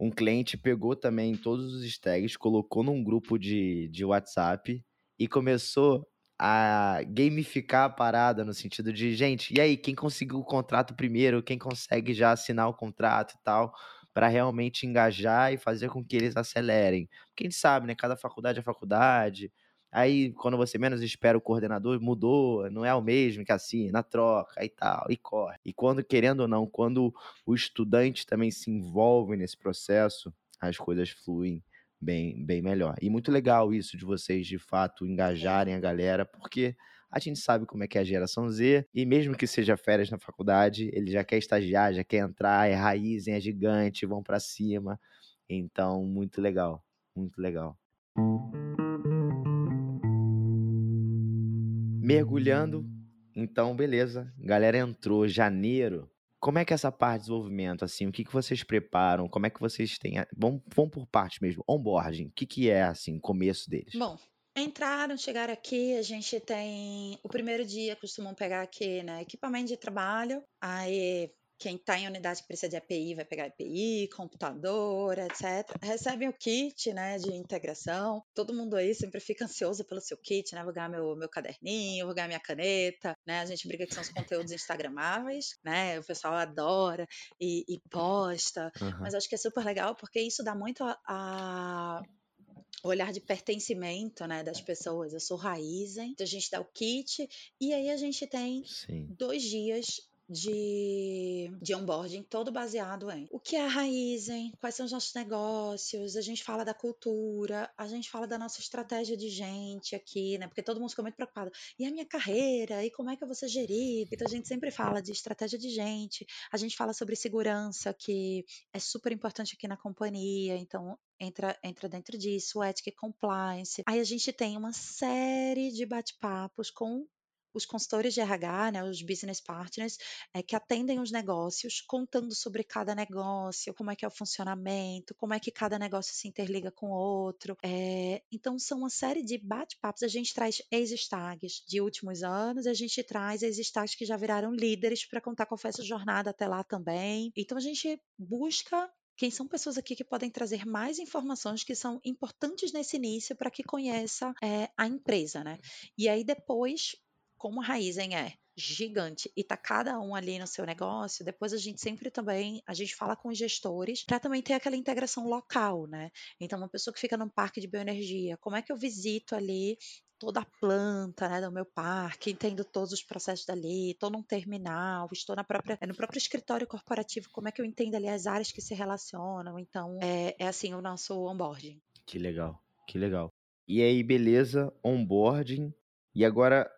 um cliente pegou também todos os tags, colocou num grupo de, de WhatsApp e começou a gamificar a parada no sentido de, gente, e aí, quem conseguiu o contrato primeiro, quem consegue já assinar o contrato e tal, para realmente engajar e fazer com que eles acelerem. Gente sabe, né? Cada faculdade é faculdade. Aí, quando você menos espera, o coordenador mudou, não é o mesmo que assina, troca e tal, e corre. E quando, querendo ou não, quando o estudante também se envolve nesse processo, as coisas fluem bem, bem melhor. E muito legal isso de vocês, de fato, engajarem a galera, porque a gente sabe como é que é a geração Z, e mesmo que seja férias na faculdade, ele já quer estagiar, já quer entrar, é raiz, é gigante, vão para cima. Então, muito legal, muito legal. Mergulhando, então, beleza. Galera entrou janeiro. Como é que é essa parte de desenvolvimento, assim, o que, que vocês preparam? Como é que vocês têm... Vamos, vamos por parte mesmo, onboarding. O que, que é, assim, começo deles? Bom, entraram, chegaram aqui, a gente tem... O primeiro dia costumam pegar aqui, né, equipamento de trabalho, aí quem está em unidade que precisa de API vai pegar API, computador, etc. Recebem o kit né, de integração. Todo mundo aí sempre fica ansioso pelo seu kit, né? Vou ganhar meu, meu caderninho, vou ganhar minha caneta, né? A gente briga que são os conteúdos instagramáveis, né? O pessoal adora e, e posta. Uhum. Mas acho que é super legal porque isso dá muito a, a olhar de pertencimento né, das pessoas. Eu sou Raizen, então a gente dá o kit e aí a gente tem Sim. dois dias de, de onboarding, todo baseado em o que é a Raizen, quais são os nossos negócios, a gente fala da cultura, a gente fala da nossa estratégia de gente aqui, né? Porque todo mundo fica muito preocupado. E a minha carreira? E como é que eu vou ser gerido? Então a gente sempre fala de estratégia de gente, a gente fala sobre segurança, que é super importante aqui na companhia, então entra, entra dentro disso, ética e compliance. Aí a gente tem uma série de bate-papos com os consultores de RH, né, os business partners, é, que atendem os negócios, contando sobre cada negócio, como é que é o funcionamento, como é que cada negócio se interliga com o outro. É, então, são uma série de bate-papos. A gente traz ex-stags de últimos anos, a gente traz ex-stags que já viraram líderes para contar qual foi essa jornada até lá também. Então, a gente busca quem são pessoas aqui que podem trazer mais informações que são importantes nesse início para que conheça é, a empresa, né? E aí depois como a Raizen é gigante e tá cada um ali no seu negócio, depois a gente sempre também, a gente fala com os gestores para também ter aquela integração local, né? Então, uma pessoa que fica num parque de bioenergia, como é que eu visito ali toda a planta né, do meu parque, entendo todos os processos dali, estou num terminal, estou na própria, no próprio escritório corporativo, como é que eu entendo ali as áreas que se relacionam. Então, é, é assim o nosso onboarding. Que legal, que legal. E aí, beleza, onboarding. E agora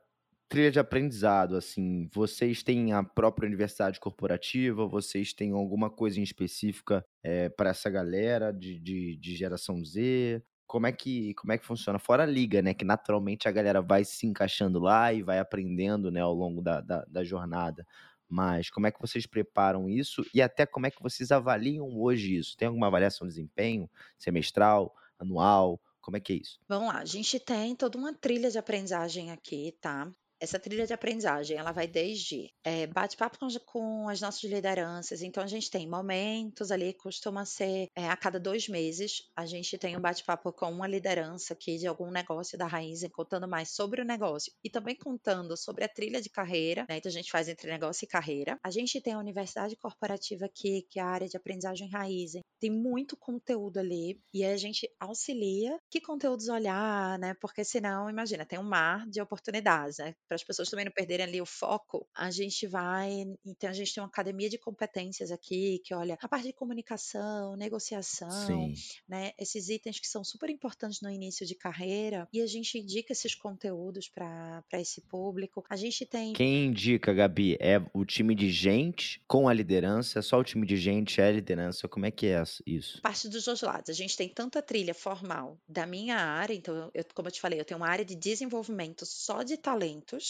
trilha de aprendizado, assim, vocês têm a própria universidade corporativa, vocês têm alguma coisa em específica é, eh, para essa galera de, de, de, geração Z? Como é, que, como é que funciona? Fora a liga, né? Que naturalmente a galera vai se encaixando lá e vai aprendendo né, ao longo da, da, da jornada. Mas como é que vocês preparam isso e até como é que vocês avaliam hoje isso? Tem alguma avaliação de desempenho semestral, anual? Como é que é isso? Vamos lá, a gente tem toda uma trilha de aprendizagem aqui, tá? Essa trilha de aprendizagem, ela vai desde é, bate-papo com, com, as nossas lideranças. Então, a gente tem momentos ali, costuma ser é, a cada dois meses, a gente tem um bate-papo com uma liderança aqui de algum negócio da Raiz, contando mais sobre o negócio e também contando sobre a trilha de carreira. Né? Então, a gente faz entre negócio e carreira. A gente tem a Universidade Corporativa aqui, que é a área de aprendizagem Raiz. Tem muito conteúdo ali e a gente auxilia que conteúdos olhar, né? Porque senão, imagina, tem um mar de oportunidades, né? Para as pessoas também não perderem ali o foco, a gente vai. Então, a gente tem uma academia de competências aqui, que olha a parte de comunicação, negociação, Sim. né? Esses itens que são super importantes no início de carreira, e a gente indica esses conteúdos para esse público. A gente tem. Quem indica, Gabi, é o time de gente com a liderança? É só o time de gente é a liderança? Como é que é isso? Parte dos dois lados. A gente tem tanta trilha formal da minha área, então, eu, como eu te falei, eu tenho uma área de desenvolvimento só de talentos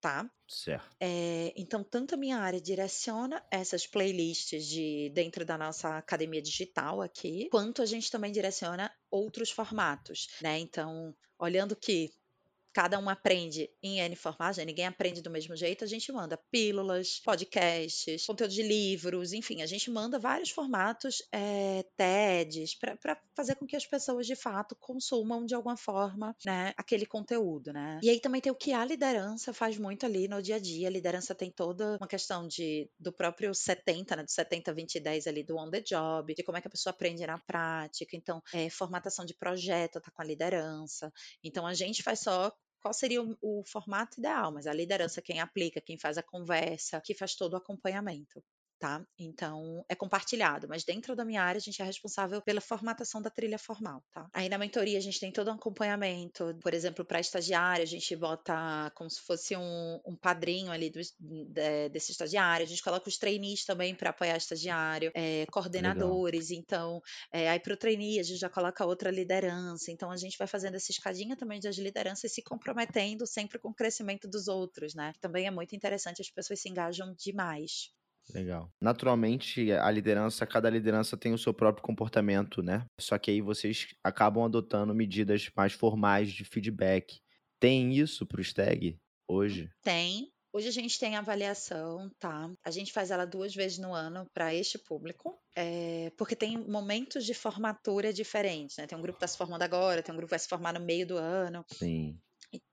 tá? Certo. É, então, tanto a minha área direciona essas playlists de dentro da nossa academia digital aqui, quanto a gente também direciona outros formatos, né? Então, olhando que cada um aprende em N formatos, né? ninguém aprende do mesmo jeito, a gente manda pílulas, podcasts, conteúdo de livros, enfim, a gente manda vários formatos, é, TEDs, para fazer com que as pessoas de fato consumam de alguma forma né, aquele conteúdo, né? E aí também tem o que a liderança faz muito ali no dia a dia. A liderança tem toda uma questão de do próprio 70, né? Do 70, 20 e 10 ali do on the job, de como é que a pessoa aprende na prática. Então, é, formatação de projeto tá com a liderança. Então, a gente faz só qual seria o, o, formato ideal, mas a liderança, quem aplica, quem faz a conversa, que faz todo o acompanhamento. Tá? Então, é compartilhado, mas dentro da minha área a gente é responsável pela formatação da trilha formal, tá? Aí na mentoria a gente tem todo um acompanhamento, por exemplo, para estagiário, a gente bota como se fosse um, um padrinho ali do, de, desse estagiário, a gente coloca os trainees também para apoiar o estagiário, é, coordenadores, Legal. então, é, aí para o trainee a gente já coloca outra liderança, então a gente vai fazendo essa escadinha também das lideranças se comprometendo sempre com o crescimento dos outros, né? Também é muito interessante, as pessoas se engajam demais. Legal. Naturalmente, a liderança, cada liderança tem o seu próprio comportamento, né? Só que aí vocês acabam adotando medidas mais formais de feedback. Tem isso para o STAG hoje? Tem. Hoje a gente tem avaliação, tá? A gente faz ela duas vezes no ano para este público, é, porque tem momentos de formatura diferentes, né? Tem um grupo que está se formando agora, tem um grupo que vai se formar no meio do ano. Sim.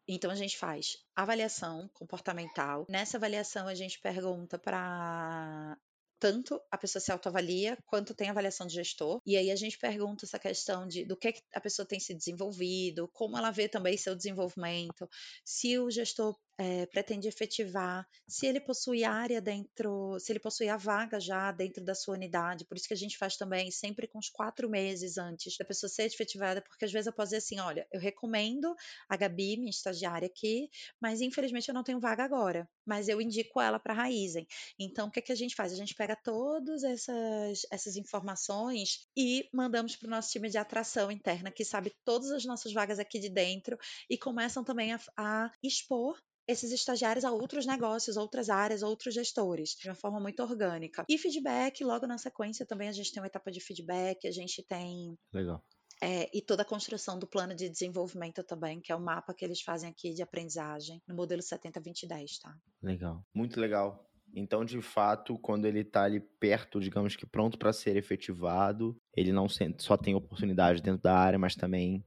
Então a gente faz avaliação comportamental. Nessa avaliação a gente pergunta para tanto a pessoa se autoavalia quanto tem avaliação de gestor. E aí a gente pergunta essa questão de do que a pessoa tem se desenvolvido, como ela vê também seu desenvolvimento, se o gestor é, pretende efetivar, se ele possui área dentro, se ele possui a vaga já dentro da sua unidade. Por isso que a gente faz também sempre com os quatro meses antes da pessoa ser efetivada, porque às vezes eu posso dizer assim: olha, eu recomendo a Gabi, minha estagiária aqui, mas infelizmente eu não tenho vaga agora, mas eu indico ela para a Raizen. Então, o que, é que a gente faz? A gente pega todas essas, essas informações e mandamos para o nosso time de atração interna, que sabe todas as nossas vagas aqui de dentro e começam também a, a expor esses estagiários a outros negócios, outras áreas, outros gestores, de uma forma muito orgânica. E feedback, logo na sequência também a gente tem uma etapa de feedback, a gente tem. Legal. É, e toda a construção do plano de desenvolvimento também, que é o mapa que eles fazem aqui de aprendizagem no modelo 70-2010, tá? Legal. Muito legal. Então, de fato, quando ele está ali perto, digamos que pronto para ser efetivado, ele não só tem oportunidade dentro da área, mas também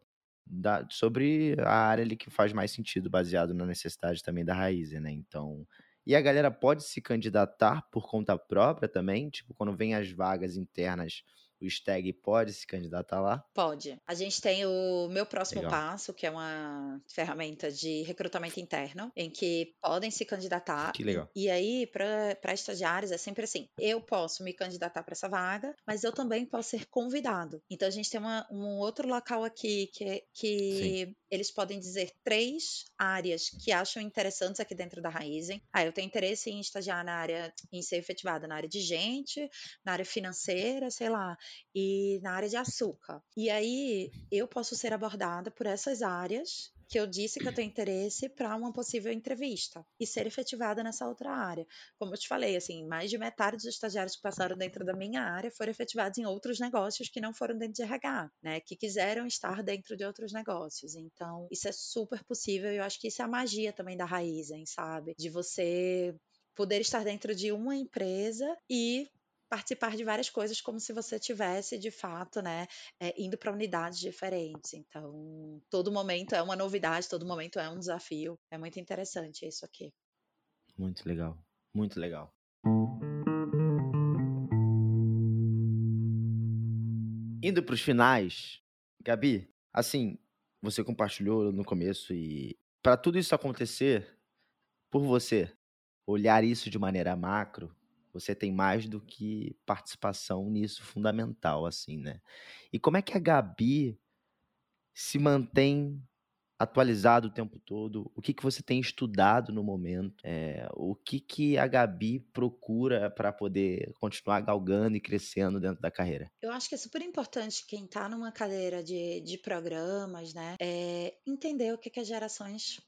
da, sobre a área ali que faz mais sentido, baseado na necessidade também da raiz, né? Então, e a galera pode se candidatar por conta própria também, tipo, quando vem as vagas internas o STAG pode se candidatar lá? Pode. A gente tem o Meu Próximo Legal. Passo, que é uma ferramenta de recrutamento interno, em que podem se candidatar. Que legal. E aí, para estagiários, é sempre assim: eu posso me candidatar para essa vaga, mas eu também posso ser convidado. Então, a gente tem uma, um outro local aqui que, que eles podem dizer três áreas que acham interessantes aqui dentro da Raizen. Ah, eu tenho interesse em estagiar na área, em ser efetivada na área de gente, na área financeira, sei lá e na área de açúcar. E aí eu posso ser abordada por essas áreas que eu disse que eu tenho interesse para uma possível entrevista e ser efetivada nessa outra área. Como eu te falei, assim, mais de metade dos estagiários que passaram dentro da minha área foram efetivados em outros negócios que não foram dentro de RH, né? Que quiseram estar dentro de outros negócios. Então, isso é super possível e eu acho que isso é a magia também da Raizen, sabe? De você poder estar dentro de uma empresa e participar de várias coisas como se você tivesse de fato, né, é, indo para unidades diferentes. Então, todo momento é uma novidade, todo momento é um desafio. É muito interessante isso aqui. Muito legal, muito legal. Indo para os finais, Gabi, assim, você compartilhou no começo e para tudo isso acontecer, por você olhar isso de maneira macro, você tem mais do que participação nisso fundamental, assim, né? E como é que a Gabi se mantém atualizado o tempo todo? O que, que você tem estudado no momento? É, o que, que a Gabi procura para poder continuar galgando e crescendo dentro da carreira? Eu acho que é super importante quem está numa cadeira de, de programas, né? É entender o que, que as gerações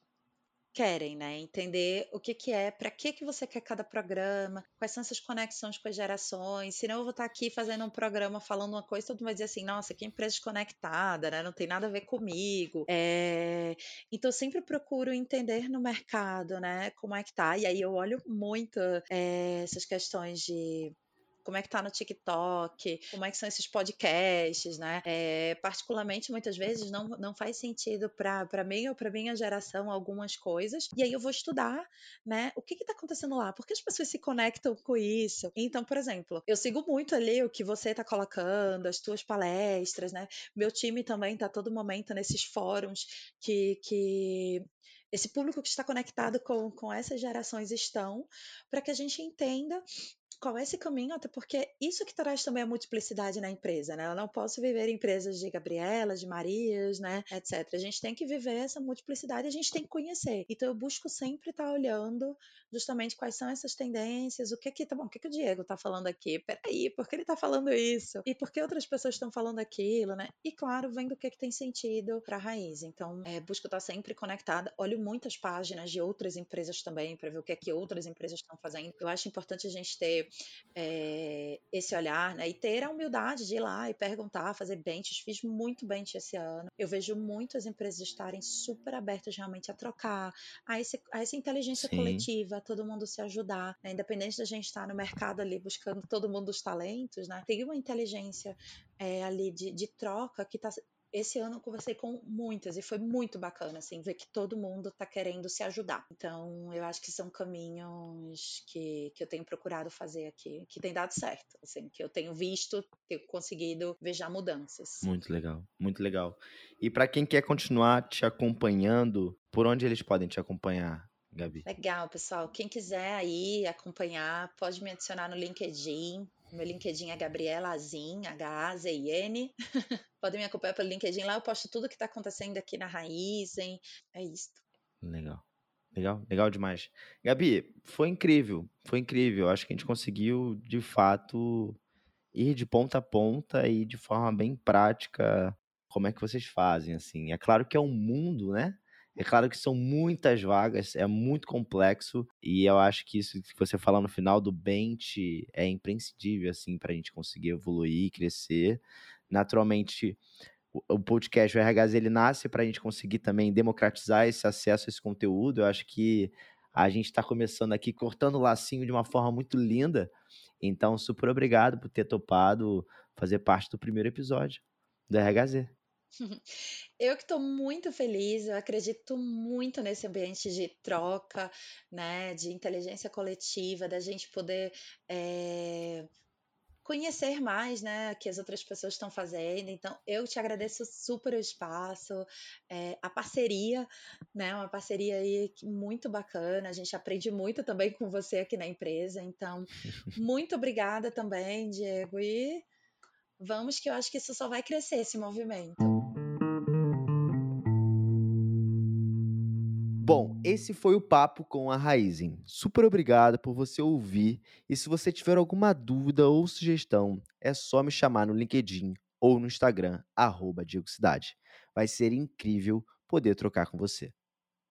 querem, né? Entender o que que é, para que que você quer cada programa, quais são essas conexões com as gerações. Senão eu vou estar aqui fazendo um programa falando uma coisa, todo mundo vai dizer assim, nossa, que empresa desconectada, né? Não tem nada a ver comigo. É... Então eu sempre procuro entender no mercado, né? Como é que tá. E aí eu olho muito é, essas questões de como é que tá no TikTok, como é que são esses podcasts, né? É, particularmente, muitas vezes, não, não faz sentido para mim ou para minha geração algumas coisas. E aí eu vou estudar, né? O que que tá acontecendo lá? Por que as pessoas se conectam com isso? Então, por exemplo, eu sigo muito ali o que você tá colocando, as tuas palestras, né? Meu time também tá todo momento nesses fóruns que, que esse público que está conectado com, com essas gerações estão, para que a gente entenda qual é esse caminho, até porque isso que traz também a multiplicidade na empresa, né? Eu não posso viver em empresas de Gabrielas, de Marias, né, etc. A gente tem que viver essa multiplicidade, a gente tem que conhecer. Então eu busco sempre estar olhando justamente quais são essas tendências, o que que tá bom, o que que o Diego está falando aqui? Peraí, por que ele está falando isso? E por que outras pessoas estão falando aquilo, né? E claro, vendo o que que tem sentido para raiz. Então, é, busco estar sempre conectada. Olho muitas páginas de outras empresas também para ver o que é que outras empresas estão fazendo. Eu acho importante a gente ter é, esse olhar, né? E ter a humildade de ir lá e perguntar, fazer benches. Fiz muito bench esse ano. Eu vejo muitas empresas estarem super abertas realmente a trocar, a, esse, a essa inteligência Sim. coletiva, todo mundo se ajudar, né? independente da gente estar no mercado ali buscando todo mundo os talentos, né? Tem uma inteligência é, ali de, de troca que está esse ano eu conversei com muitas e foi muito bacana, assim, ver que todo mundo está querendo se ajudar. Então, eu acho que são caminhos que, que eu tenho procurado fazer aqui, que tem dado certo, assim, que eu tenho visto, tenho conseguido ver já mudanças. Muito legal, muito legal. E para quem quer continuar te acompanhando, por onde eles podem te acompanhar? Gabi. Legal, pessoal. Quem quiser aí acompanhar, pode me adicionar no LinkedIn. Meu LinkedIn é Gabriela Azin, H-A-Z-I-N. (laughs) Podem me acompanhar pelo LinkedIn lá, eu posto tudo que está acontecendo aqui na Raizen. É isso. Legal. Legal, legal demais. Gabi, foi incrível, foi incrível. Acho que a gente conseguiu, de fato, ir de ponta a ponta e de forma bem prática como é que vocês fazem, assim. É claro que é um mundo, né? É claro que são muitas vagas, é muito complexo e eu acho que isso que você fala no final do bench é imprescindível assim para a gente conseguir evoluir, crescer. Naturalmente, o podcast o RHZ ele nasce para a gente conseguir também democratizar esse acesso a esse conteúdo. Eu acho que a gente está começando aqui cortando o lacinho de uma forma muito linda. Então, super obrigado por ter topado fazer parte do primeiro episódio do RHZ. (laughs) Eu que estou muito feliz, eu acredito muito nesse ambiente de troca, né, de inteligência coletiva, da gente poder é, conhecer mais, né, que as outras pessoas estão fazendo. Então, eu te agradeço super o espaço, é, a parceria, né, uma parceria aí muito bacana. A gente aprende muito também com você aqui na empresa. Então, (laughs) muito obrigada também, Diego. E vamos que eu acho que isso só vai crescer esse movimento. Esse foi o papo com a Raizen. Super obrigado por você ouvir. E se você tiver alguma dúvida ou sugestão, é só me chamar no LinkedIn ou no Instagram, arroba Diego Cidade. Vai ser incrível poder trocar com você.